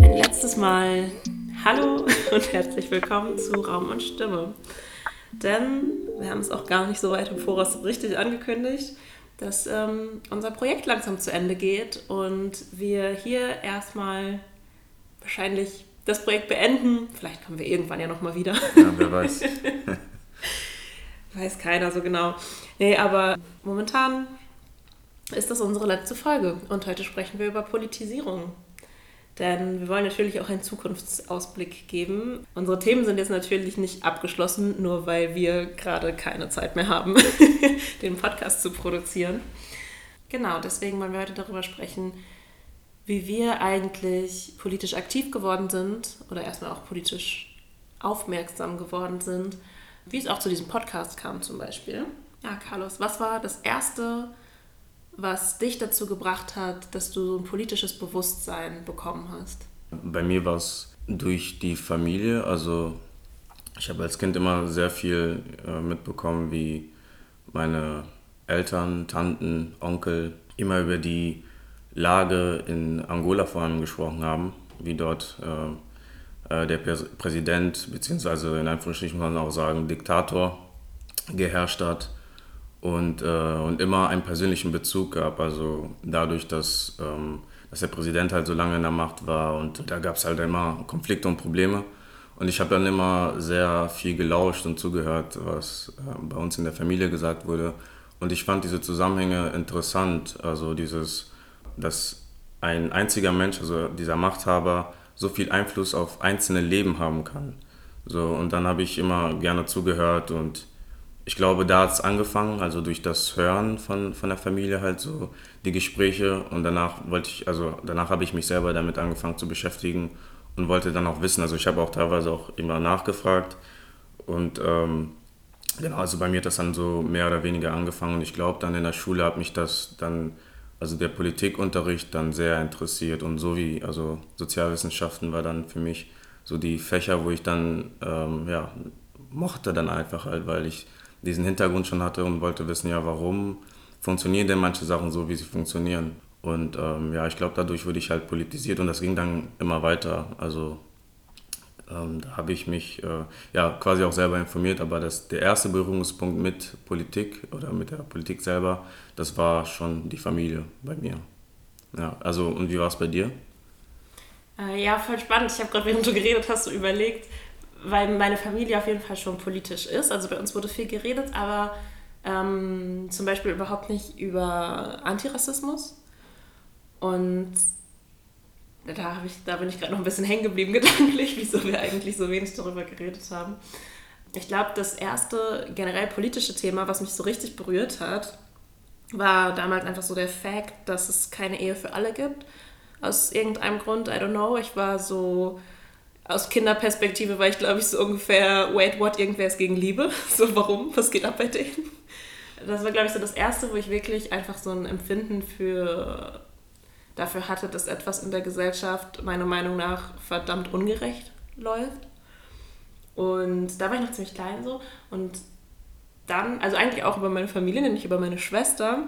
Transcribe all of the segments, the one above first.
Ein letztes Mal Hallo und herzlich willkommen zu Raum und Stimme. Denn wir haben es auch gar nicht so weit im Voraus richtig angekündigt, dass ähm, unser Projekt langsam zu Ende geht und wir hier erstmal wahrscheinlich das Projekt beenden. Vielleicht kommen wir irgendwann ja nochmal wieder. Ja, wer weiß. weiß keiner so genau. Nee, aber momentan ist das unsere letzte Folge und heute sprechen wir über Politisierung. Denn wir wollen natürlich auch einen Zukunftsausblick geben. Unsere Themen sind jetzt natürlich nicht abgeschlossen, nur weil wir gerade keine Zeit mehr haben, den Podcast zu produzieren. Genau, deswegen wollen wir heute darüber sprechen, wie wir eigentlich politisch aktiv geworden sind oder erstmal auch politisch aufmerksam geworden sind, wie es auch zu diesem Podcast kam zum Beispiel. Ja, Carlos, was war das Erste, was dich dazu gebracht hat, dass du so ein politisches Bewusstsein bekommen hast? Bei mir war es durch die Familie. Also ich habe als Kind immer sehr viel äh, mitbekommen, wie meine Eltern, Tanten, Onkel immer über die Lage in Angola vor allem gesprochen haben, wie dort äh, der Präsident, beziehungsweise in Anführungsstrichen muss man auch sagen, Diktator geherrscht hat und, äh, und immer einen persönlichen Bezug gab. Also dadurch, dass, ähm, dass der Präsident halt so lange in der Macht war und da gab es halt immer Konflikte und Probleme. Und ich habe dann immer sehr viel gelauscht und zugehört, was äh, bei uns in der Familie gesagt wurde. Und ich fand diese Zusammenhänge interessant. Also dieses dass ein einziger Mensch, also dieser Machthaber, so viel Einfluss auf einzelne Leben haben kann. So, und dann habe ich immer gerne zugehört und ich glaube, da hat es angefangen, also durch das Hören von, von der Familie halt so, die Gespräche und danach wollte ich, also danach habe ich mich selber damit angefangen zu beschäftigen und wollte dann auch wissen, also ich habe auch teilweise auch immer nachgefragt und ähm, genau, also bei mir hat das dann so mehr oder weniger angefangen und ich glaube dann in der Schule hat mich das dann also der Politikunterricht dann sehr interessiert und so wie, also Sozialwissenschaften war dann für mich so die Fächer, wo ich dann, ähm, ja, mochte dann einfach halt, weil ich diesen Hintergrund schon hatte und wollte wissen, ja, warum funktionieren denn manche Sachen so, wie sie funktionieren. Und ähm, ja, ich glaube, dadurch wurde ich halt politisiert und das ging dann immer weiter. Also ähm, da habe ich mich äh, ja quasi auch selber informiert, aber das, der erste Berührungspunkt mit Politik oder mit der Politik selber, das war schon die Familie bei mir. Ja, also und wie war es bei dir? Äh, ja, voll spannend. Ich habe gerade, während du geredet hast, so überlegt, weil meine Familie auf jeden Fall schon politisch ist. Also bei uns wurde viel geredet, aber ähm, zum Beispiel überhaupt nicht über Antirassismus. Und da, ich, da bin ich gerade noch ein bisschen hängen geblieben gedanklich, wieso wir eigentlich so wenig darüber geredet haben. Ich glaube, das erste generell politische Thema, was mich so richtig berührt hat, war damals einfach so der Fakt, dass es keine Ehe für alle gibt. Aus irgendeinem Grund, I don't know. Ich war so, aus Kinderperspektive war ich, glaube ich, so ungefähr, wait, what, irgendwer ist gegen Liebe. So, warum? Was geht ab bei denen? Das war, glaube ich, so das erste, wo ich wirklich einfach so ein Empfinden für dafür hatte, dass etwas in der Gesellschaft meiner Meinung nach verdammt ungerecht läuft. Und da war ich noch ziemlich klein so. Und dann, also eigentlich auch über meine Familie, nämlich über meine Schwester,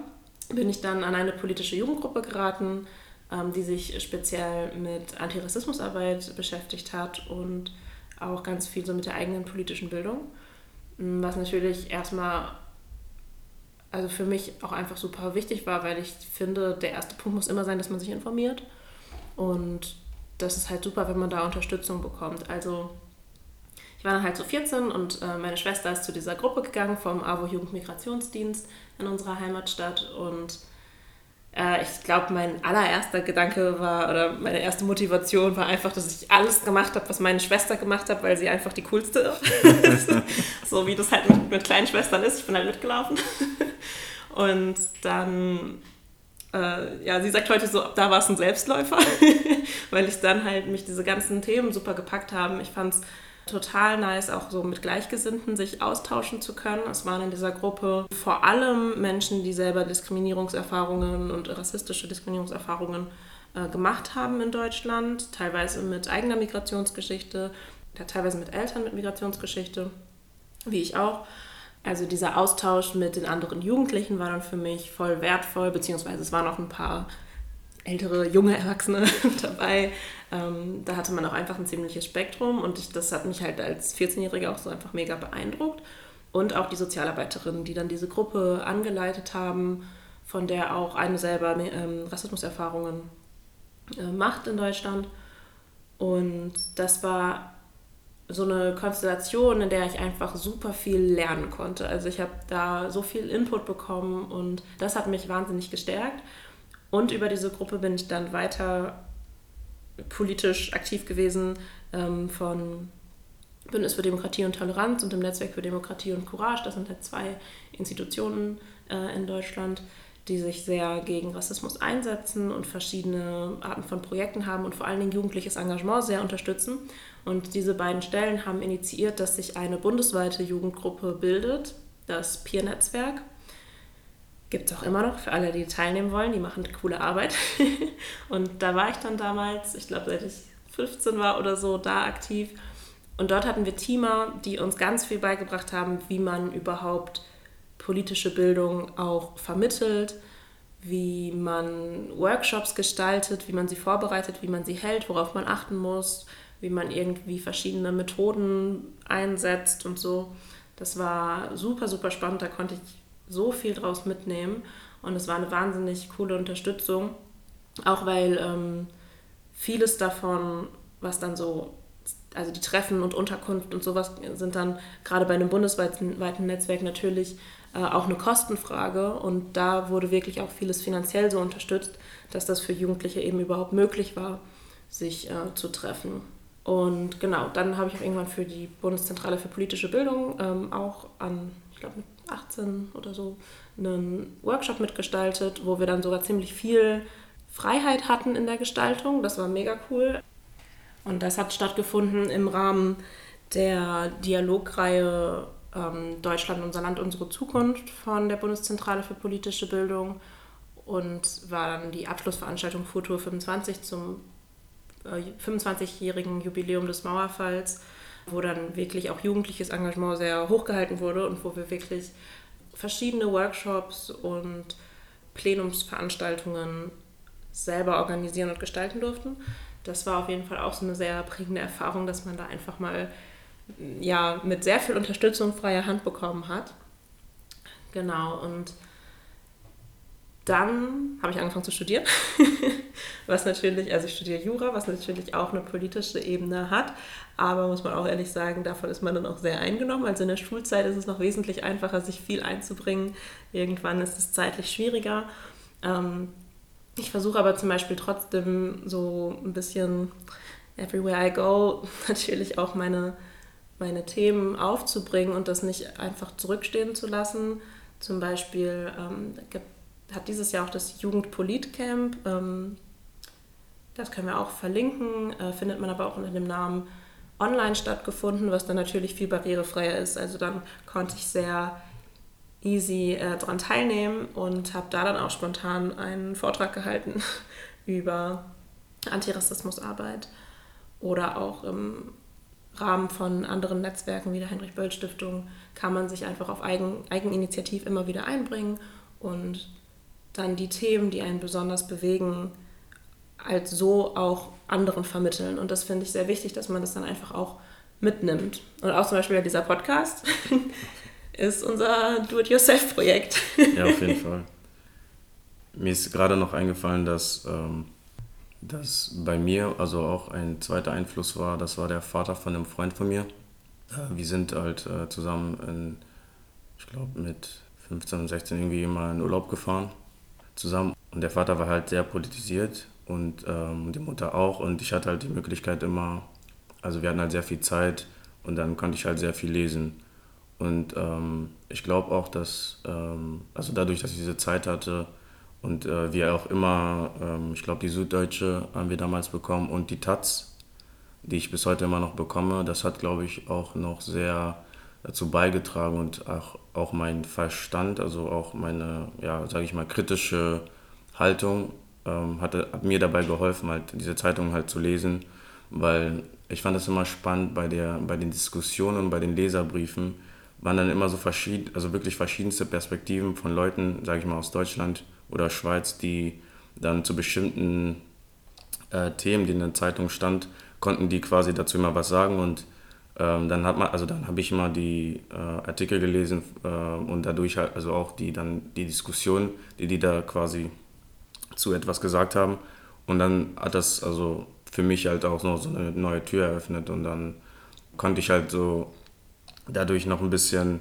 bin ich dann an eine politische Jugendgruppe geraten, ähm, die sich speziell mit Antirassismusarbeit beschäftigt hat und auch ganz viel so mit der eigenen politischen Bildung. Was natürlich erstmal also für mich auch einfach super wichtig war, weil ich finde, der erste Punkt muss immer sein, dass man sich informiert. Und das ist halt super, wenn man da Unterstützung bekommt. Also ich war dann halt so 14 und äh, meine Schwester ist zu dieser Gruppe gegangen vom AWO Jugendmigrationsdienst in unserer Heimatstadt und äh, ich glaube, mein allererster Gedanke war oder meine erste Motivation war einfach, dass ich alles gemacht habe, was meine Schwester gemacht hat, weil sie einfach die coolste ist. so wie das halt mit, mit, kleinen Schwestern ist. Ich bin halt mitgelaufen. Und dann, äh, ja, sie sagt heute so, da war es ein Selbstläufer, weil ich dann halt mich diese ganzen Themen super gepackt haben. Ich fand es total nice, auch so mit Gleichgesinnten sich austauschen zu können. Es waren in dieser Gruppe vor allem Menschen, die selber Diskriminierungserfahrungen und rassistische Diskriminierungserfahrungen äh, gemacht haben in Deutschland, teilweise mit eigener Migrationsgeschichte, teilweise mit Eltern mit Migrationsgeschichte, wie ich auch. Also dieser Austausch mit den anderen Jugendlichen war dann für mich voll wertvoll, beziehungsweise es waren auch ein paar ältere, junge Erwachsene dabei. Ähm, da hatte man auch einfach ein ziemliches Spektrum und ich, das hat mich halt als 14-Jährige auch so einfach mega beeindruckt. Und auch die Sozialarbeiterinnen, die dann diese Gruppe angeleitet haben, von der auch eine selber ähm, Rassismuserfahrungen äh, macht in Deutschland. Und das war so eine Konstellation, in der ich einfach super viel lernen konnte. Also ich habe da so viel Input bekommen und das hat mich wahnsinnig gestärkt. Und über diese Gruppe bin ich dann weiter politisch aktiv gewesen ähm, von Bündnis für Demokratie und Toleranz und dem Netzwerk für Demokratie und Courage. Das sind halt zwei Institutionen äh, in Deutschland, die sich sehr gegen Rassismus einsetzen und verschiedene Arten von Projekten haben und vor allen Dingen jugendliches Engagement sehr unterstützen. Und diese beiden Stellen haben initiiert, dass sich eine bundesweite Jugendgruppe bildet, das Peer-Netzwerk. Gibt es auch immer noch für alle, die teilnehmen wollen. Die machen coole Arbeit. und da war ich dann damals, ich glaube, seit ich 15 war oder so, da aktiv. Und dort hatten wir Teamer, die uns ganz viel beigebracht haben, wie man überhaupt politische Bildung auch vermittelt, wie man Workshops gestaltet, wie man sie vorbereitet, wie man sie hält, worauf man achten muss, wie man irgendwie verschiedene Methoden einsetzt und so. Das war super, super spannend. Da konnte ich so viel draus mitnehmen. Und es war eine wahnsinnig coole Unterstützung, auch weil ähm, vieles davon, was dann so, also die Treffen und Unterkunft und sowas sind dann gerade bei einem bundesweiten Netzwerk natürlich äh, auch eine Kostenfrage. Und da wurde wirklich auch vieles finanziell so unterstützt, dass das für Jugendliche eben überhaupt möglich war, sich äh, zu treffen. Und genau, dann habe ich auch irgendwann für die Bundeszentrale für politische Bildung ähm, auch an, ich glaube 18 oder so, einen Workshop mitgestaltet, wo wir dann sogar ziemlich viel Freiheit hatten in der Gestaltung. Das war mega cool. Und das hat stattgefunden im Rahmen der Dialogreihe ähm, Deutschland, unser Land, unsere Zukunft von der Bundeszentrale für politische Bildung und war dann die Abschlussveranstaltung Futur 25 zum 25-jährigen Jubiläum des Mauerfalls, wo dann wirklich auch jugendliches Engagement sehr hochgehalten wurde und wo wir wirklich verschiedene Workshops und Plenumsveranstaltungen selber organisieren und gestalten durften. Das war auf jeden Fall auch so eine sehr prägende Erfahrung, dass man da einfach mal ja, mit sehr viel Unterstützung freier Hand bekommen hat. Genau, und dann habe ich angefangen zu studieren, was natürlich, also ich studiere Jura, was natürlich auch eine politische Ebene hat, aber muss man auch ehrlich sagen, davon ist man dann auch sehr eingenommen. Also in der Schulzeit ist es noch wesentlich einfacher, sich viel einzubringen. Irgendwann ist es zeitlich schwieriger. Ähm, ich versuche aber zum Beispiel trotzdem so ein bisschen everywhere I go natürlich auch meine, meine Themen aufzubringen und das nicht einfach zurückstehen zu lassen. Zum Beispiel ähm, hat dieses Jahr auch das Jugendpolitcamp. Ähm, das können wir auch verlinken, äh, findet man aber auch unter dem Namen online stattgefunden, was dann natürlich viel barrierefreier ist. Also dann konnte ich sehr easy äh, daran teilnehmen und habe da dann auch spontan einen Vortrag gehalten über Antirassismusarbeit oder auch im Rahmen von anderen Netzwerken wie der Heinrich-Böll-Stiftung kann man sich einfach auf Eigen, Eigeninitiativ immer wieder einbringen und dann die Themen, die einen besonders bewegen, als so auch anderen vermitteln. Und das finde ich sehr wichtig, dass man das dann einfach auch mitnimmt. Und auch zum Beispiel dieser Podcast ist unser Do-it-yourself-Projekt. ja, auf jeden Fall. Mir ist gerade noch eingefallen, dass, ähm, dass bei mir also auch ein zweiter Einfluss war. Das war der Vater von einem Freund von mir. Äh, wir sind halt äh, zusammen in, ich glaube, mit 15 und 16 irgendwie mal in Urlaub gefahren zusammen. Und der Vater war halt sehr politisiert und ähm, die Mutter auch. Und ich hatte halt die Möglichkeit immer, also wir hatten halt sehr viel Zeit und dann konnte ich halt sehr viel lesen. Und ähm, ich glaube auch, dass, ähm, also dadurch, dass ich diese Zeit hatte und äh, wir auch immer, ähm, ich glaube, die Süddeutsche haben wir damals bekommen und die Taz, die ich bis heute immer noch bekomme, das hat, glaube ich, auch noch sehr dazu beigetragen und auch, auch mein Verstand, also auch meine, ja, sage ich mal, kritische Haltung ähm, hatte, hat mir dabei geholfen, halt diese Zeitung halt zu lesen, weil ich fand es immer spannend bei, der, bei den Diskussionen, bei den Leserbriefen, waren dann immer so verschieden, also wirklich verschiedenste Perspektiven von Leuten, sage ich mal, aus Deutschland oder Schweiz, die dann zu bestimmten äh, Themen, die in der Zeitung stand, konnten die quasi dazu immer was sagen und ähm, dann hat man, also dann habe ich immer die äh, Artikel gelesen äh, und dadurch halt, also auch die dann die Diskussion, die die da quasi zu etwas gesagt haben. Und dann hat das also für mich halt auch noch so eine neue Tür eröffnet. Und dann konnte ich halt so dadurch noch ein bisschen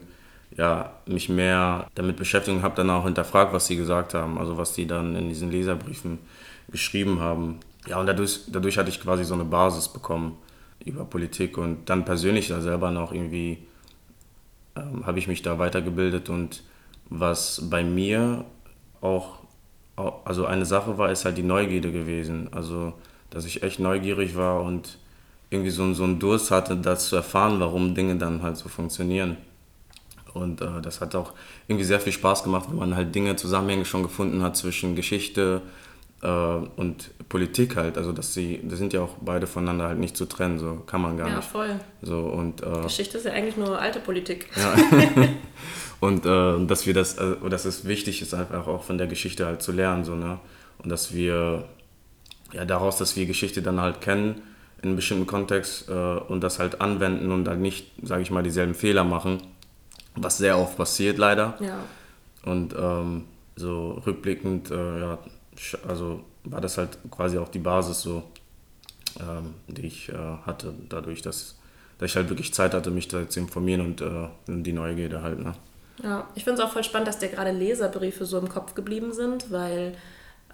ja, mich mehr damit beschäftigt und habe dann auch hinterfragt, was sie gesagt haben, also was die dann in diesen Leserbriefen geschrieben haben. Ja, und dadurch, dadurch hatte ich quasi so eine Basis bekommen über Politik. Und dann persönlich da selber noch irgendwie ähm, habe ich mich da weitergebildet. Und was bei mir auch, also eine Sache war, ist halt die Neugierde gewesen. Also, dass ich echt neugierig war und irgendwie so, so einen Durst hatte, das zu erfahren, warum Dinge dann halt so funktionieren. Und äh, das hat auch irgendwie sehr viel Spaß gemacht, wenn man halt Dinge, Zusammenhänge schon gefunden hat zwischen Geschichte und Politik halt. Also dass sie, das sind ja auch beide voneinander halt nicht zu trennen, so kann man gar ja, nicht. Ja, voll. So, und, äh, Geschichte ist ja eigentlich nur alte Politik. Ja. und äh, dass wir das, also, dass es wichtig ist, einfach auch von der Geschichte halt zu lernen, so, ne? Und dass wir, ja, daraus, dass wir Geschichte dann halt kennen, in einem bestimmten Kontext äh, und das halt anwenden und dann nicht, sage ich mal, dieselben Fehler machen, was sehr oft passiert leider. Ja. Und ähm, so rückblickend, äh, ja, also war das halt quasi auch die Basis so, ähm, die ich äh, hatte, dadurch, dass, dass ich halt wirklich Zeit hatte, mich da zu informieren und äh, die Neugierde halt. Ne? Ja, ich finde es auch voll spannend, dass dir gerade Leserbriefe so im Kopf geblieben sind, weil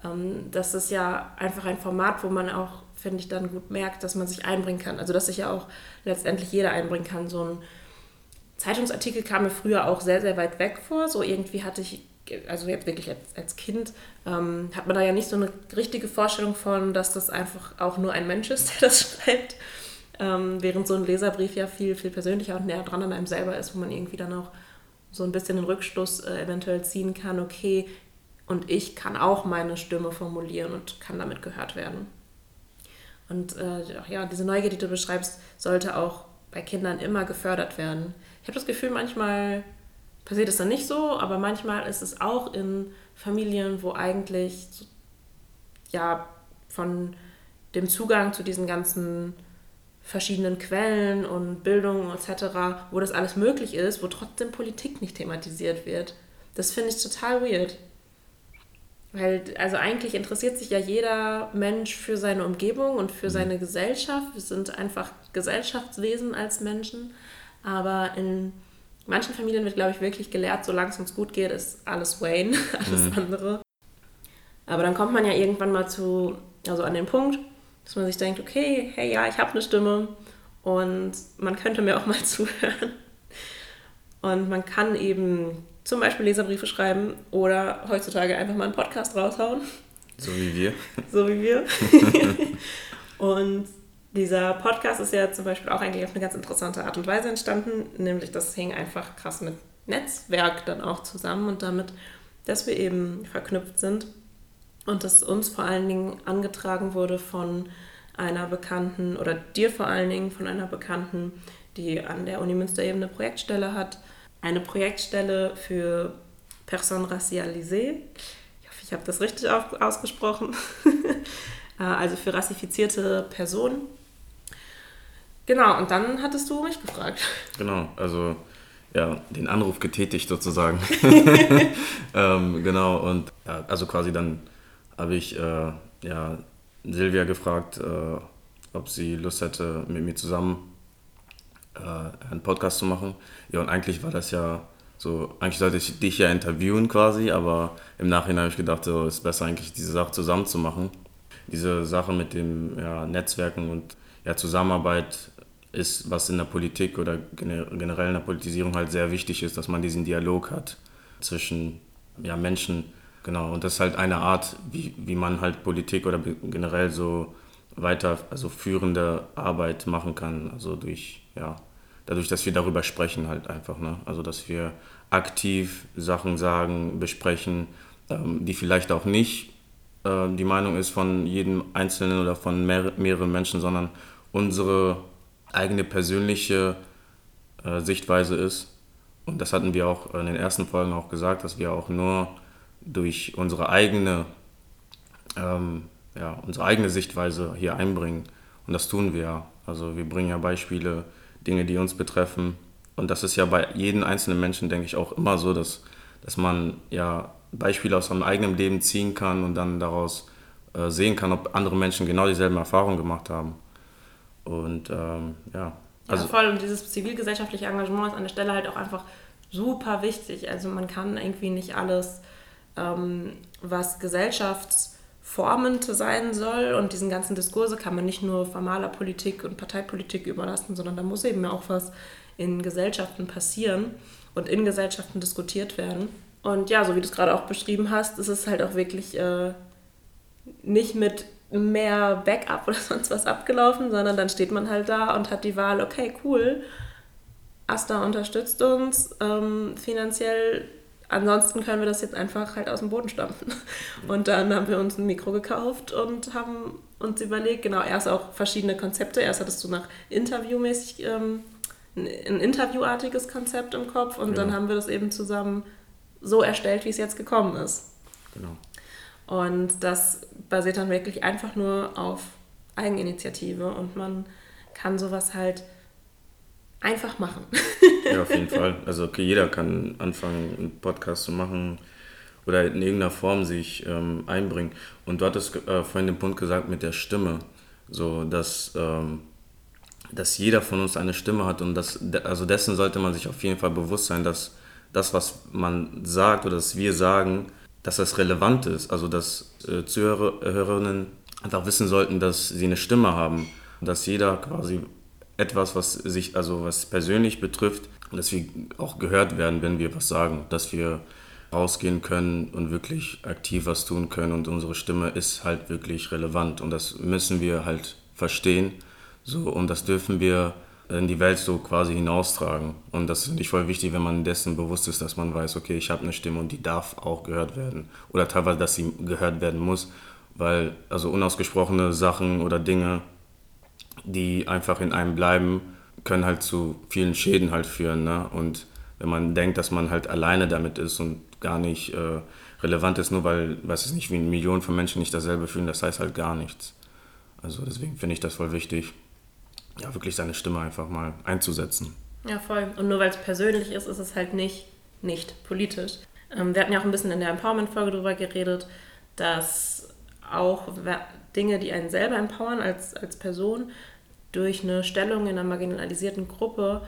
ähm, das ist ja einfach ein Format, wo man auch, finde ich, dann gut merkt, dass man sich einbringen kann. Also dass sich ja auch letztendlich jeder einbringen kann. So ein Zeitungsartikel kam mir früher auch sehr, sehr weit weg vor. So irgendwie hatte ich, also jetzt wirklich als, als Kind, ähm, hat man da ja nicht so eine richtige Vorstellung von, dass das einfach auch nur ein Mensch ist, der das schreibt. Ähm, während so ein Leserbrief ja viel, viel persönlicher und näher dran an einem selber ist, wo man irgendwie dann auch so ein bisschen den Rückschluss äh, eventuell ziehen kann, okay, und ich kann auch meine Stimme formulieren und kann damit gehört werden. Und äh, ja, diese Neugier, die du beschreibst, sollte auch bei Kindern immer gefördert werden. Ich habe das Gefühl, manchmal passiert es dann nicht so, aber manchmal ist es auch in Familien, wo eigentlich ja von dem Zugang zu diesen ganzen verschiedenen Quellen und Bildung etc., wo das alles möglich ist, wo trotzdem Politik nicht thematisiert wird. Das finde ich total weird. Weil, also eigentlich interessiert sich ja jeder Mensch für seine Umgebung und für mhm. seine Gesellschaft. Wir sind einfach Gesellschaftswesen als Menschen. Aber in manchen Familien wird, glaube ich, wirklich gelehrt, solange es uns gut geht, ist alles Wayne, alles mhm. andere. Aber dann kommt man ja irgendwann mal zu, also an den Punkt, dass man sich denkt, okay, hey, ja, ich habe eine Stimme und man könnte mir auch mal zuhören. Und man kann eben zum Beispiel Leserbriefe schreiben oder heutzutage einfach mal einen Podcast raushauen. So wie wir. So wie wir. und dieser Podcast ist ja zum Beispiel auch eigentlich auf eine ganz interessante Art und Weise entstanden, nämlich das hing einfach krass mit Netzwerk dann auch zusammen und damit, dass wir eben verknüpft sind und das uns vor allen Dingen angetragen wurde von einer Bekannten oder dir vor allen Dingen von einer Bekannten, die an der Uni Münster eben eine Projektstelle hat eine Projektstelle für Personnes racialisées. Ich hoffe, ich habe das richtig ausgesprochen. Äh, also für rassifizierte Personen. Genau, und dann hattest du mich gefragt. Genau, also ja, den Anruf getätigt sozusagen. ähm, genau, und ja, also quasi dann habe ich äh, ja, Silvia gefragt, äh, ob sie Lust hätte, mit mir zusammen äh, einen Podcast zu machen. Ja, und eigentlich war das ja so, eigentlich sollte ich dich ja interviewen quasi, aber im Nachhinein habe ich gedacht, so ist besser eigentlich diese Sache zusammen zu machen. Diese Sache mit dem ja, Netzwerken und ja, Zusammenarbeit ist, was in der Politik oder generell in der Politisierung halt sehr wichtig ist, dass man diesen Dialog hat zwischen ja, Menschen. Genau, und das ist halt eine Art, wie, wie man halt Politik oder generell so weiter, also führende Arbeit machen kann, also durch ja, dadurch, dass wir darüber sprechen halt einfach. Ne? Also dass wir aktiv Sachen sagen, besprechen, ähm, die vielleicht auch nicht äh, die Meinung ist von jedem Einzelnen oder von mehr, mehreren Menschen, sondern unsere eigene persönliche äh, Sichtweise ist. Und das hatten wir auch in den ersten Folgen auch gesagt, dass wir auch nur durch unsere eigene, ähm, ja, unsere eigene Sichtweise hier einbringen. Und das tun wir ja. Also wir bringen ja Beispiele, Dinge, die uns betreffen. Und das ist ja bei jedem einzelnen Menschen, denke ich, auch immer so, dass, dass man ja Beispiele aus seinem eigenen Leben ziehen kann und dann daraus äh, sehen kann, ob andere Menschen genau dieselben Erfahrungen gemacht haben. Und ähm, ja. Also ja, voll. Und dieses zivilgesellschaftliche Engagement ist an der Stelle halt auch einfach super wichtig. Also man kann irgendwie nicht alles, ähm, was gesellschaftsformend sein soll und diesen ganzen Diskurse kann man nicht nur formaler Politik und Parteipolitik überlassen, sondern da muss eben auch was in Gesellschaften passieren und in Gesellschaften diskutiert werden. Und ja, so wie du es gerade auch beschrieben hast, ist es halt auch wirklich äh, nicht mit mehr Backup oder sonst was abgelaufen, sondern dann steht man halt da und hat die Wahl, okay, cool, Asta unterstützt uns ähm, finanziell, ansonsten können wir das jetzt einfach halt aus dem Boden stampfen. Und dann haben wir uns ein Mikro gekauft und haben uns überlegt, genau, erst auch verschiedene Konzepte. Erst hattest du nach interviewmäßig ähm, ein, interviewartiges Konzept im Kopf und ja. dann haben wir das eben zusammen so erstellt, wie es jetzt gekommen ist. Genau. Und das basiert dann wirklich einfach nur auf Eigeninitiative und man kann sowas halt einfach machen. ja, auf jeden Fall. Also okay, jeder kann anfangen, einen Podcast zu machen oder in irgendeiner Form sich ähm, einbringen. Und du hattest äh, vorhin den Punkt gesagt mit der Stimme, so dass, ähm, dass jeder von uns eine Stimme hat und das, also dessen sollte man sich auf jeden Fall bewusst sein, dass das, was man sagt oder das wir sagen, dass das relevant ist. Also dass äh, Zuhörerinnen einfach wissen sollten, dass sie eine Stimme haben. Dass jeder quasi etwas, was sich, also was persönlich betrifft, dass wir auch gehört werden, wenn wir was sagen. Dass wir rausgehen können und wirklich aktiv was tun können und unsere Stimme ist halt wirklich relevant und das müssen wir halt verstehen. So, und das dürfen wir in die Welt so quasi hinaustragen. Und das finde ich voll wichtig, wenn man dessen bewusst ist, dass man weiß, okay, ich habe eine Stimme und die darf auch gehört werden. Oder teilweise, dass sie gehört werden muss, weil also unausgesprochene Sachen oder Dinge, die einfach in einem bleiben, können halt zu vielen Schäden halt führen. Ne? Und wenn man denkt, dass man halt alleine damit ist und gar nicht äh, relevant ist, nur weil, weiß es nicht, wie Millionen von Menschen nicht dasselbe fühlen, das heißt halt gar nichts. Also deswegen finde ich das voll wichtig ja, wirklich seine Stimme einfach mal einzusetzen. Ja, voll. Und nur weil es persönlich ist, ist es halt nicht, nicht politisch. Ähm, wir hatten ja auch ein bisschen in der Empowerment-Folge darüber geredet, dass auch Dinge, die einen selber empowern als, als Person, durch eine Stellung in einer marginalisierten Gruppe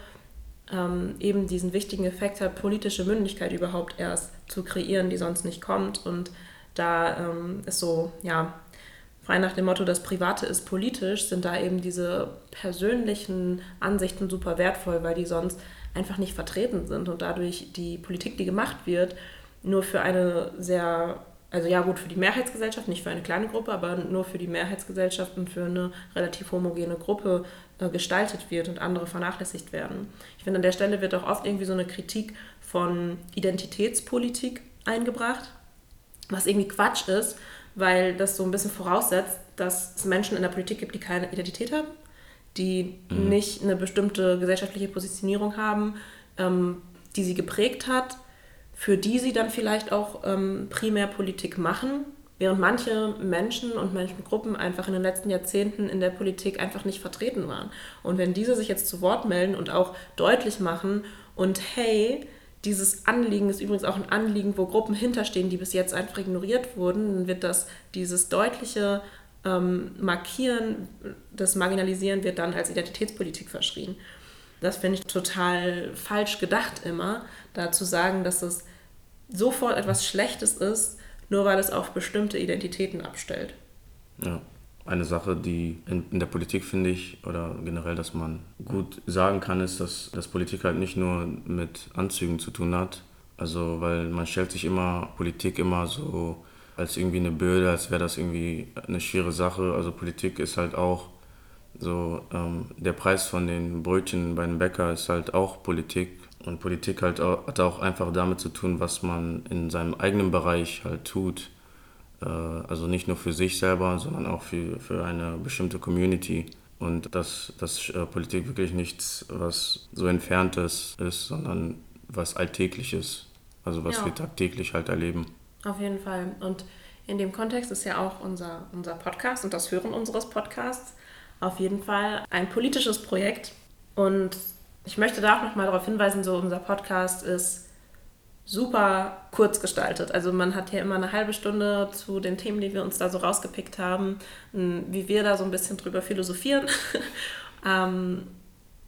ähm, eben diesen wichtigen Effekt hat, politische Mündigkeit überhaupt erst zu kreieren, die sonst nicht kommt. Und da ähm, ist so, ja, frei nach dem Motto, das Private ist politisch, sind da eben diese persönlichen Ansichten super wertvoll, weil die sonst einfach nicht vertreten sind und dadurch die Politik, die gemacht wird, nur für eine sehr, also ja gut, für die Mehrheitsgesellschaft, nicht für eine kleine Gruppe, aber nur für die Mehrheitsgesellschaft und für eine relativ homogene Gruppe äh, gestaltet wird und andere vernachlässigt werden. Ich finde, an der Stelle wird auch oft irgendwie so eine Kritik von Identitätspolitik eingebracht, was irgendwie Quatsch ist, weil das so ein bisschen voraussetzt, dass es Menschen in der Politik gibt, die keine Identität haben, die mhm. nicht eine bestimmte gesellschaftliche Positionierung haben, ähm, die sie geprägt hat, für die sie dann vielleicht auch ähm, primär Politik machen, während manche Menschen und Menschengruppen einfach in den letzten Jahrzehnten in der Politik einfach nicht vertreten waren. Und wenn diese sich jetzt zu Wort melden und auch deutlich machen und hey, dieses Anliegen ist übrigens auch ein Anliegen, wo Gruppen hinterstehen, die bis jetzt einfach ignoriert wurden. Dann wird das, dieses deutliche ähm, Markieren, das Marginalisieren wird dann als Identitätspolitik verschrien. Das finde ich total falsch gedacht immer, da zu sagen, dass es sofort etwas Schlechtes ist, nur weil es auf bestimmte Identitäten abstellt. Ja eine Sache, die in, in, der Politik finde ich, oder generell, dass man gut sagen kann, ist, dass, dass Politik halt nicht nur mit Anzügen zu tun hat. Also, weil man stellt sich immer Politik immer so als irgendwie eine Bürde, als wäre das irgendwie eine schwere Sache. Also Politik ist halt auch so, ähm, der Preis von den Brötchen bei einem Bäcker ist halt auch Politik. Und Politik halt auch, hat auch einfach damit zu tun, was man in seinem eigenen Bereich halt tut also nicht nur für sich selber, sondern auch für, für eine bestimmte Community. Und dass, dass äh, Politik wirklich nichts, was so Entferntes ist, sondern was Alltägliches, also was ja. wir tagtäglich halt erleben. Auf jeden Fall. Und in dem Kontext ist ja auch unser, unser Podcast und das Hören unseres Podcasts auf jeden Fall ein politisches Projekt. Und ich möchte da auch nochmal darauf hinweisen, so unser Podcast ist super kurz gestaltet. Also man hat hier immer eine halbe Stunde zu den Themen, die wir uns da so rausgepickt haben, wie wir da so ein bisschen drüber philosophieren. ähm,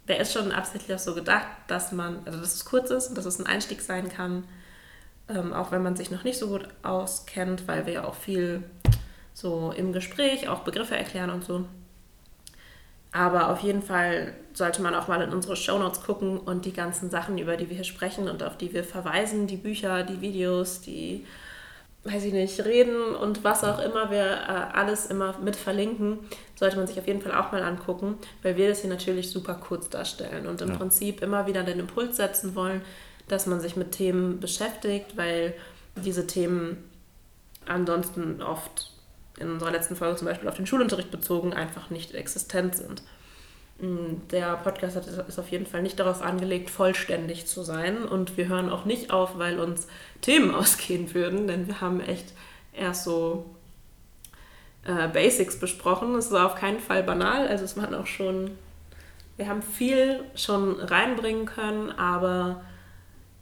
der ist schon absichtlich auch so gedacht, dass man, also dass es kurz ist und dass es ein Einstieg sein kann, ähm, auch wenn man sich noch nicht so gut auskennt, weil wir ja auch viel so im Gespräch auch Begriffe erklären und so. Aber auf jeden Fall sollte man auch mal in unsere Shownotes gucken und die ganzen Sachen, über die wir hier sprechen und auf die wir verweisen, die Bücher, die Videos, die, weiß ich nicht, Reden und was auch immer wir äh, alles immer mit verlinken, sollte man sich auf jeden Fall auch mal angucken, weil wir das hier natürlich super kurz darstellen und im ja. Prinzip immer wieder den Impuls setzen wollen, dass man sich mit Themen beschäftigt, weil diese Themen ansonsten oft in unserer letzten Folge zum Beispiel auf den Schulunterricht bezogen, einfach nicht existent sind. Mm, der Podcast ist auf jeden Fall nicht darauf angelegt, vollständig zu sein. Und wir hören auch nicht auf, weil uns Themen ausgehen würden, denn wir haben echt erst so äh, Basics besprochen. Es war auf keinen Fall banal. Also es waren auch schon, wir haben viel schon reinbringen können, aber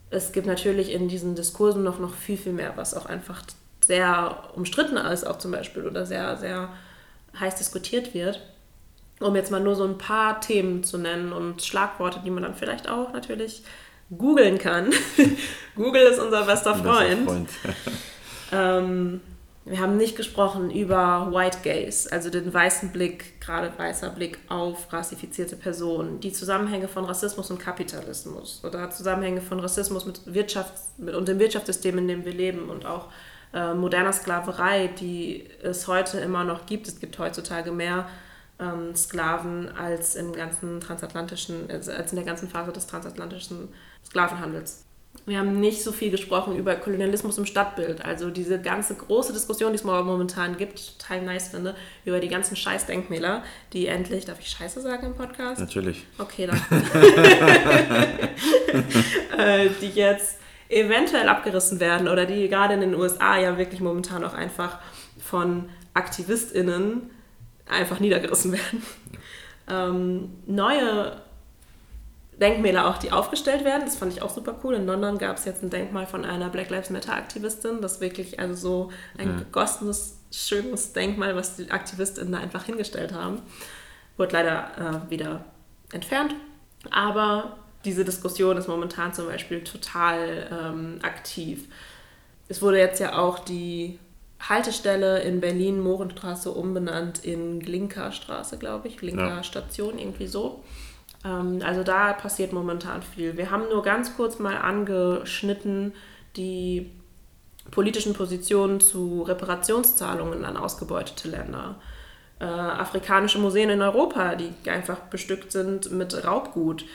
es gibt natürlich in diesen Diskursen noch, noch viel, viel mehr, was auch einfach sehr umstritten ist, auch zum Beispiel, oder sehr, sehr heiß diskutiert wird. Um jetzt mal nur so ein paar Themen zu nennen und Schlagworte, die man dann vielleicht auch natürlich googeln kann. Google ist unser bester Freund. Bester Freund. ähm, wir haben nicht gesprochen über White Gaze, also den weißen Blick, gerade weißer Blick auf rassifizierte Personen, die Zusammenhänge von Rassismus und Kapitalismus oder Zusammenhänge von Rassismus mit Wirtschafts- und dem Wirtschaftssystem, in dem wir leben und auch äh, moderner Sklaverei, die es heute immer noch gibt. Es gibt heutzutage mehr ähm, Sklaven als im ganzen transatlantischen, als in der ganzen Phase des transatlantischen Sklavenhandels. Wir haben nicht so viel gesprochen über Kolonialismus im Stadtbild. Also diese ganze große Diskussion, die es momentan gibt, total nice finde, über die ganzen Scheißdenkmäler, die endlich, darf ich Scheiße sagen im Podcast? Natürlich. Okay, dann. äh, die jetzt eventuell abgerissen werden oder die gerade in den USA ja wirklich momentan auch einfach von AktivistInnen einfach niedergerissen werden. Ähm, neue Denkmäler auch, die aufgestellt werden, das fand ich auch super cool. In London gab es jetzt ein Denkmal von einer Black Lives Matter Aktivistin, das wirklich also so ein mhm. gegossenes, schönes Denkmal, was die AktivistInnen da einfach hingestellt haben. Wurde leider äh, wieder entfernt. Aber diese Diskussion ist momentan zum Beispiel total ähm, aktiv. Es wurde jetzt ja auch die Haltestelle in Berlin Mohrenstraße umbenannt in Glinka-Straße, glaube ich, Glinka-Station, ja. irgendwie so. Ähm, also da passiert momentan viel. Wir haben nur ganz kurz mal angeschnitten die politischen Positionen zu Reparationszahlungen an ausgebeutete Länder. Äh, afrikanische Museen in Europa, die einfach bestückt sind mit Raubgut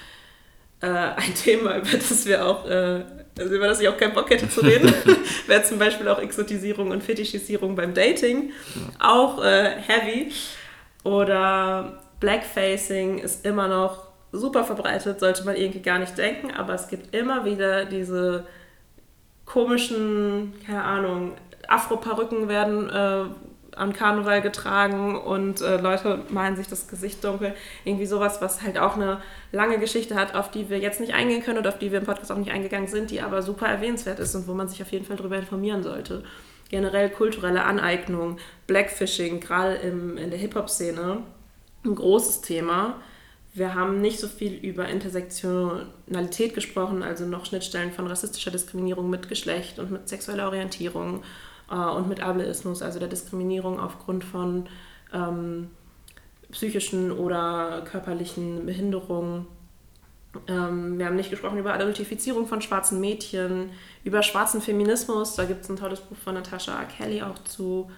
äh, ein Thema, über das wir auch, äh, also über das ich auch keinen Bock hätte zu reden, wäre zum Beispiel auch Exotisierung und Fetischisierung beim Dating. Auch äh, heavy. Oder Blackfacing ist immer noch super verbreitet, sollte man irgendwie gar nicht denken, aber es gibt immer wieder diese komischen, keine Ahnung, Afro-Perücken werden an Karneval getragen und äh, Leute malen sich das Gesicht dunkel. Irgendwie sowas, was halt auch eine lange Geschichte hat, auf die wir jetzt nicht eingehen können und auf die wir im Podcast auch nicht eingegangen sind, die aber super erwähnenswert ist und wo man sich auf jeden Fall darüber informieren sollte. Generell kulturelle Aneignung, Blackfishing, gerade in der Hip-Hop-Szene, ein großes Thema. Wir haben nicht so viel über Intersektionalität gesprochen, also noch Schnittstellen von rassistischer Diskriminierung mit Geschlecht und mit sexueller Orientierung äh, und mit Ableismus, also der Diskriminierung aufgrund von ähm, psychischen oder körperlichen Behinderungen. Ähm, wir haben nicht gesprochen über Adultifizierung von schwarzen Mädchen, über schwarzen Feminismus, da gibt es ein tolles Buch von Natasha R. Kelly auch zu.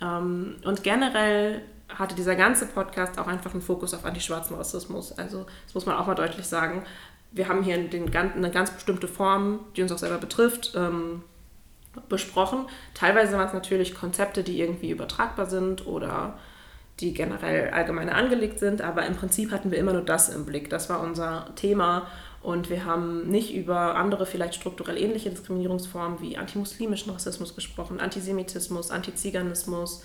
Ähm, und generell hatte dieser ganze Podcast auch einfach einen Fokus auf antischwarzen Rassismus. Also das muss man auch mal deutlich sagen. Wir haben hier den, eine ganz bestimmte Form, die uns auch selber betrifft. Ähm, besprochen. Teilweise waren es natürlich Konzepte, die irgendwie übertragbar sind oder die generell allgemeiner angelegt sind, aber im Prinzip hatten wir immer nur das im Blick. Das war unser Thema Und wir haben nicht über andere, vielleicht strukturell ähnliche Diskriminierungsformen wie antimuslimischen Rassismus gesprochen, Antisemitismus, Antiziganismus.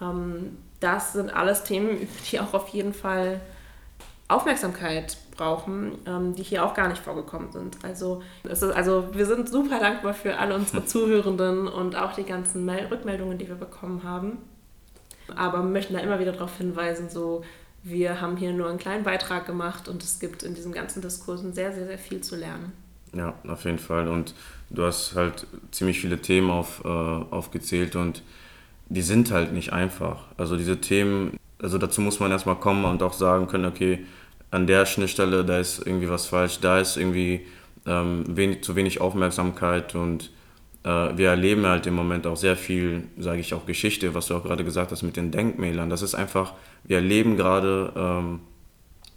Ähm, das sind alles Themen, die auch auf jeden Fall Aufmerksamkeit brauchen, ähm, die hier auch gar nicht vorgekommen sind. Also, ist, also wir sind super dankbar für alle unsere Zuhörenden und auch die ganzen Mel Rückmeldungen, die wir bekommen haben. Aber möchten da immer wieder darauf hinweisen, so wir haben hier nur einen kleinen Beitrag gemacht und es gibt in diesem ganzen Diskursen sehr, sehr, sehr viel zu lernen. Ja, auf jeden Fall. Und du hast halt ziemlich viele Themen auf, äh, aufgezählt und die sind halt nicht einfach. Also diese Themen, also dazu muss man erstmal kommen und auch sagen können, okay, an der Schnittstelle, da ist irgendwie was falsch, da ist irgendwie ähm, wenig, zu wenig Aufmerksamkeit und äh, wir erleben halt im Moment auch sehr viel, sage ich auch Geschichte, was du auch gerade gesagt hast mit den Denkmälern. Das ist einfach, wir erleben gerade ähm,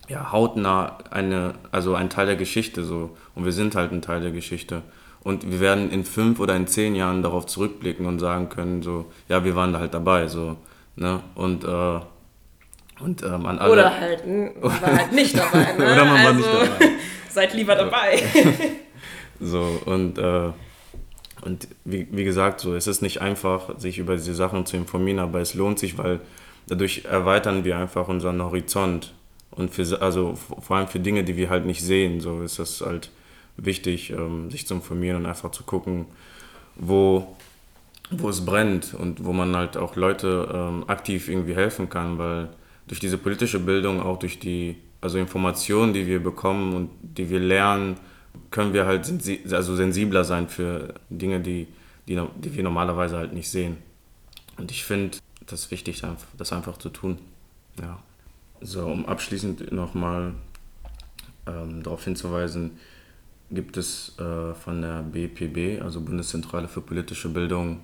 ja, hautnah eine, also ein Teil der Geschichte so und wir sind halt ein Teil der Geschichte. Und wir werden in fünf oder in zehn Jahren darauf zurückblicken und sagen können, so, ja, wir waren da halt dabei, so, ne? Und äh, und ähm, an alle. Oder halt, war halt nicht dabei. Ne? Oder man also, war nicht also, dabei. Seid lieber dabei. so, und, äh, und wie, wie gesagt, so, es ist nicht einfach, sich über diese Sachen zu informieren, aber es lohnt sich, weil dadurch erweitern wir einfach unseren Horizont. Und für, also vor allem für Dinge, die wir halt nicht sehen, so ist das halt wichtig, ähm, sich zu informieren und einfach zu gucken, wo, wo es brennt und wo man halt auch Leute ähm, aktiv irgendwie helfen kann, weil durch diese politische Bildung, auch durch die also Informationen, die wir bekommen und die wir lernen, können wir halt sensi also sensibler sein für Dinge, die, die, die wir normalerweise halt nicht sehen. Und ich finde, das ist wichtig, das einfach zu tun. Ja. So, um abschließend nochmal ähm, darauf hinzuweisen, gibt es äh, von der BPB, also Bundeszentrale für politische Bildung,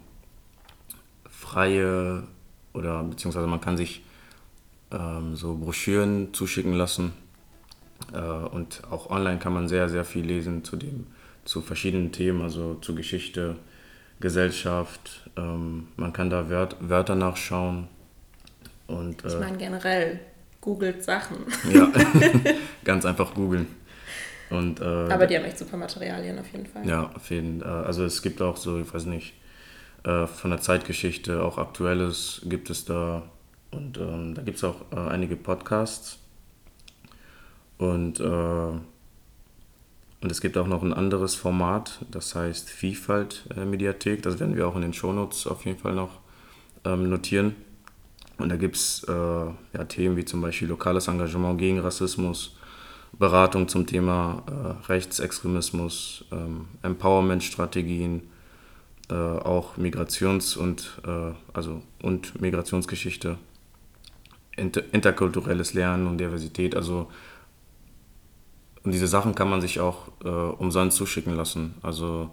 freie oder beziehungsweise man kann sich ähm, so Broschüren zuschicken lassen. Äh, und auch online kann man sehr, sehr viel lesen zu, dem, zu verschiedenen Themen, also zu Geschichte, Gesellschaft. Ähm, man kann da Wört, Wörter nachschauen. Und, äh, ich meine generell, googelt Sachen. Ja, ganz einfach googeln. Und, äh, Aber die haben echt super Materialien auf jeden Fall. Ja, auf jeden Fall. Äh, also es gibt auch so, ich weiß nicht, äh, von der Zeitgeschichte, auch Aktuelles gibt es da und ähm, da gibt es auch äh, einige Podcasts. Und, äh, und es gibt auch noch ein anderes Format, das heißt Vielfalt äh, Mediathek. Das werden wir auch in den Shownotes auf jeden Fall noch ähm, notieren. Und da gibt es äh, ja, Themen wie zum Beispiel lokales Engagement gegen Rassismus, Beratung zum Thema äh, Rechtsextremismus, ähm, Empowerment-Strategien, äh, auch Migrations- und, also, und Migrationsgeschichte inter interkulturelles Lernen und Diversität. Also und diese Sachen kann man sich auch äh, umsonst zuschicken lassen. Also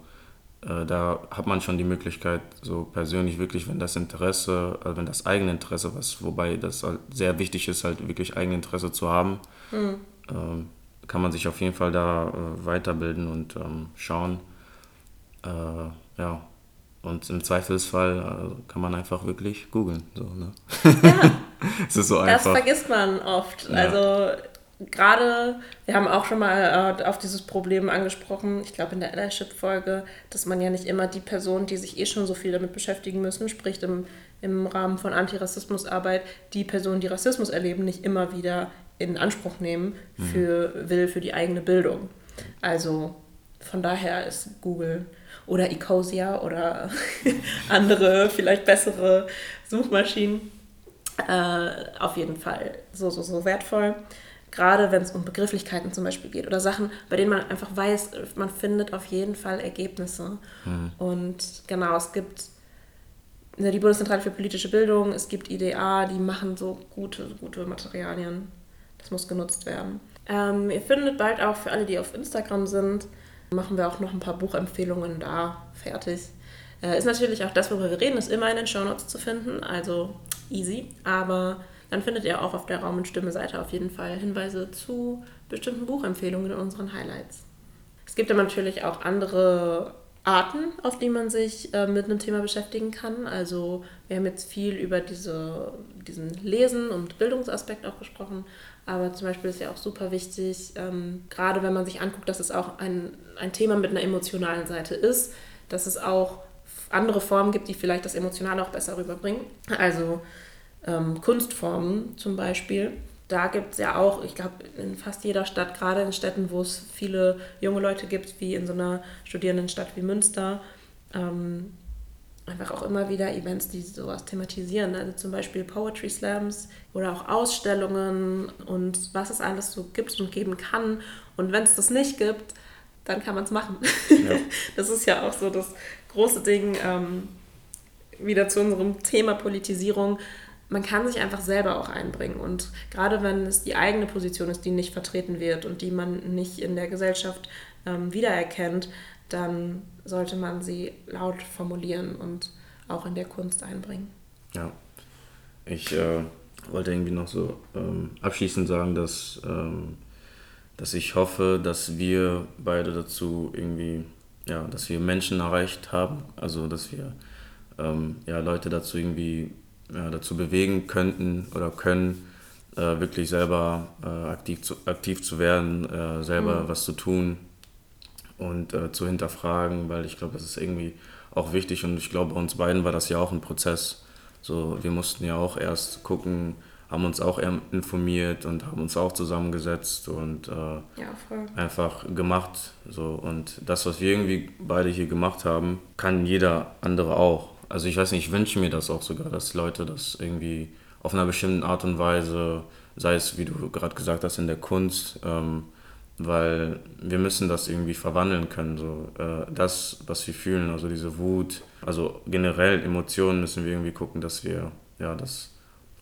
äh, da hat man schon die Möglichkeit, so persönlich wirklich, wenn das Interesse, also wenn das eigene Interesse, was, wobei das halt sehr wichtig ist, halt wirklich Eigeninteresse zu haben, mhm. ähm, kann man sich auf jeden Fall da äh, weiterbilden und ähm, schauen. Äh, ja, und im Zweifelsfall äh, kann man einfach wirklich googeln. So, ne? Ja. es ist so einfach. Das vergisst man oft. Ja. Also gerade, wir haben auch schon mal äh, auf dieses Problem angesprochen, ich glaube in der Allyship-Folge, dass man ja nicht immer die Personen, die sich eh schon so viel damit beschäftigen müssen, sprich im, im Rahmen von Antirassismusarbeit, die Personen, die Rassismus erleben, nicht immer wieder in Anspruch nehmen mhm. für, mhm. will für die eigene Bildung. Also von daher ist Google oder Ecosia oder andere, vielleicht bessere Suchmaschinen. Äh, auf jeden Fall so, so, so wertvoll. Gerade wenn es um Begrifflichkeiten zum Beispiel geht oder Sachen, bei denen man einfach weiß, man findet auf jeden Fall Ergebnisse. Mhm. Und genau, es gibt ne, die Bundeszentrale für politische Bildung, es gibt IDA, die machen so gute, gute Materialien. Das muss genutzt werden. Ähm, ihr findet bald auch für alle, die auf Instagram sind, machen wir auch noch ein paar Buchempfehlungen da fertig. Äh, ist natürlich auch das, worüber wir reden, ist immer in den Shownotes zu finden, also easy. Aber dann findet ihr auch auf der Raum- und Stimme-Seite auf jeden Fall Hinweise zu bestimmten Buchempfehlungen in unseren Highlights. Es gibt aber natürlich auch andere Arten, auf die man sich äh, mit einem Thema beschäftigen kann. Also wir haben jetzt viel über diese, diesen Lesen- und Bildungsaspekt auch gesprochen, aber zum Beispiel ist ja auch super wichtig, ähm, gerade wenn man sich anguckt, dass es auch ein, ein Thema mit einer emotionalen Seite ist, dass es auch andere Formen gibt, die vielleicht das Emotionale auch besser rüberbringen. Also ähm, Kunstformen zum Beispiel da gibt es ja auch, ich glaube, in fast jeder Stadt, gerade in Städten, wo es viele junge Leute gibt, wie in so einer Studierendenstadt wie Münster, ähm, einfach auch immer wieder Events, die sowas thematisieren. Also zum Beispiel Poetry Slams oder auch Ausstellungen und was es alles so gibt und geben kann. Und wenn es das nicht gibt, dann kann man es machen. Ja. Das ist ja auch so das große Ding, ähm, wieder zu unserem Thema Politisierung man kann sich einfach selber auch einbringen. Und gerade wenn es die eigene Position ist, die nicht vertreten wird und die man nicht in der Gesellschaft ähm, wiedererkennt, dann sollte man sie laut formulieren und auch in der Kunst einbringen. Ja, ich äh, wollte irgendwie noch so ähm, abschließend sagen, dass, ähm, dass ich hoffe, dass wir beide dazu irgendwie, ja, dass wir Menschen erreicht haben, also dass wir ähm, ja, Leute dazu irgendwie ja, dazu bewegen könnten oder können, äh, wirklich selber äh, aktiv, zu, aktiv zu werden, äh, selber mhm. was zu tun und äh, zu hinterfragen, weil ich glaube, das ist irgendwie auch wichtig und ich glaube, bei uns beiden war das ja auch ein Prozess. So, wir mussten ja auch erst gucken, haben uns auch informiert und haben uns auch zusammengesetzt und äh, ja, einfach gemacht. So. Und das, was wir irgendwie beide hier gemacht haben, kann jeder andere auch. Also ich weiß nicht, ich wünsche mir das auch sogar, dass Leute das irgendwie auf einer bestimmten Art und Weise, sei es, wie du gerade gesagt hast, in der Kunst, ähm, weil wir müssen das irgendwie verwandeln können. So, äh, das, was wir fühlen, also diese Wut, also generell Emotionen müssen wir irgendwie gucken, dass wir ja, das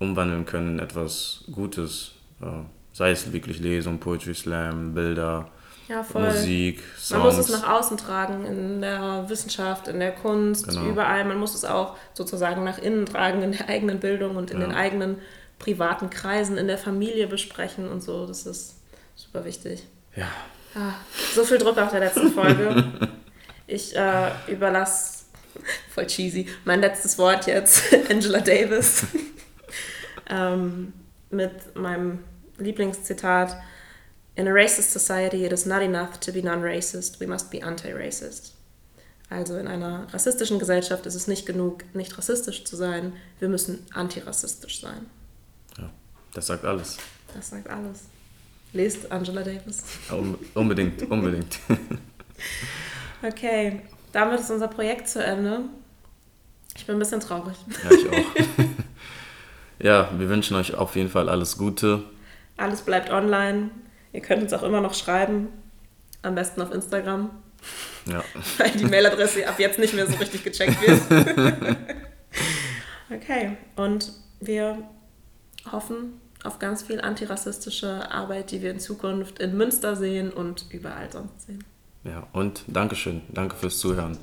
umwandeln können in etwas Gutes. Äh, sei es wirklich Lesung, Poetry Slam, Bilder, ja, Musik, Songs. Man muss es nach außen tragen, in der Wissenschaft, in der Kunst, genau. überall. Man muss es auch sozusagen nach innen tragen, in der eigenen Bildung und in ja. den eigenen privaten Kreisen, in der Familie besprechen und so. Das ist super wichtig. Ja. Ah, so viel Druck auf der letzten Folge. ich äh, überlasse, voll cheesy, mein letztes Wort jetzt, Angela Davis, ähm, mit meinem Lieblingszitat. In a racist society, it is not enough to be non-racist, we must be anti-racist. Also in einer rassistischen Gesellschaft ist es nicht genug, nicht rassistisch zu sein, wir müssen antirassistisch sein. Ja, das sagt alles. Das sagt alles. Lest Angela Davis. Ja, unbedingt, unbedingt. okay, damit ist unser Projekt zu Ende. Ich bin ein bisschen traurig. Ja, ich auch. ja, wir wünschen euch auf jeden Fall alles Gute. Alles bleibt online. Ihr könnt uns auch immer noch schreiben, am besten auf Instagram. Ja. Weil die Mailadresse ab jetzt nicht mehr so richtig gecheckt wird. okay, und wir hoffen auf ganz viel antirassistische Arbeit, die wir in Zukunft in Münster sehen und überall sonst sehen. Ja, und Dankeschön. Danke fürs Zuhören.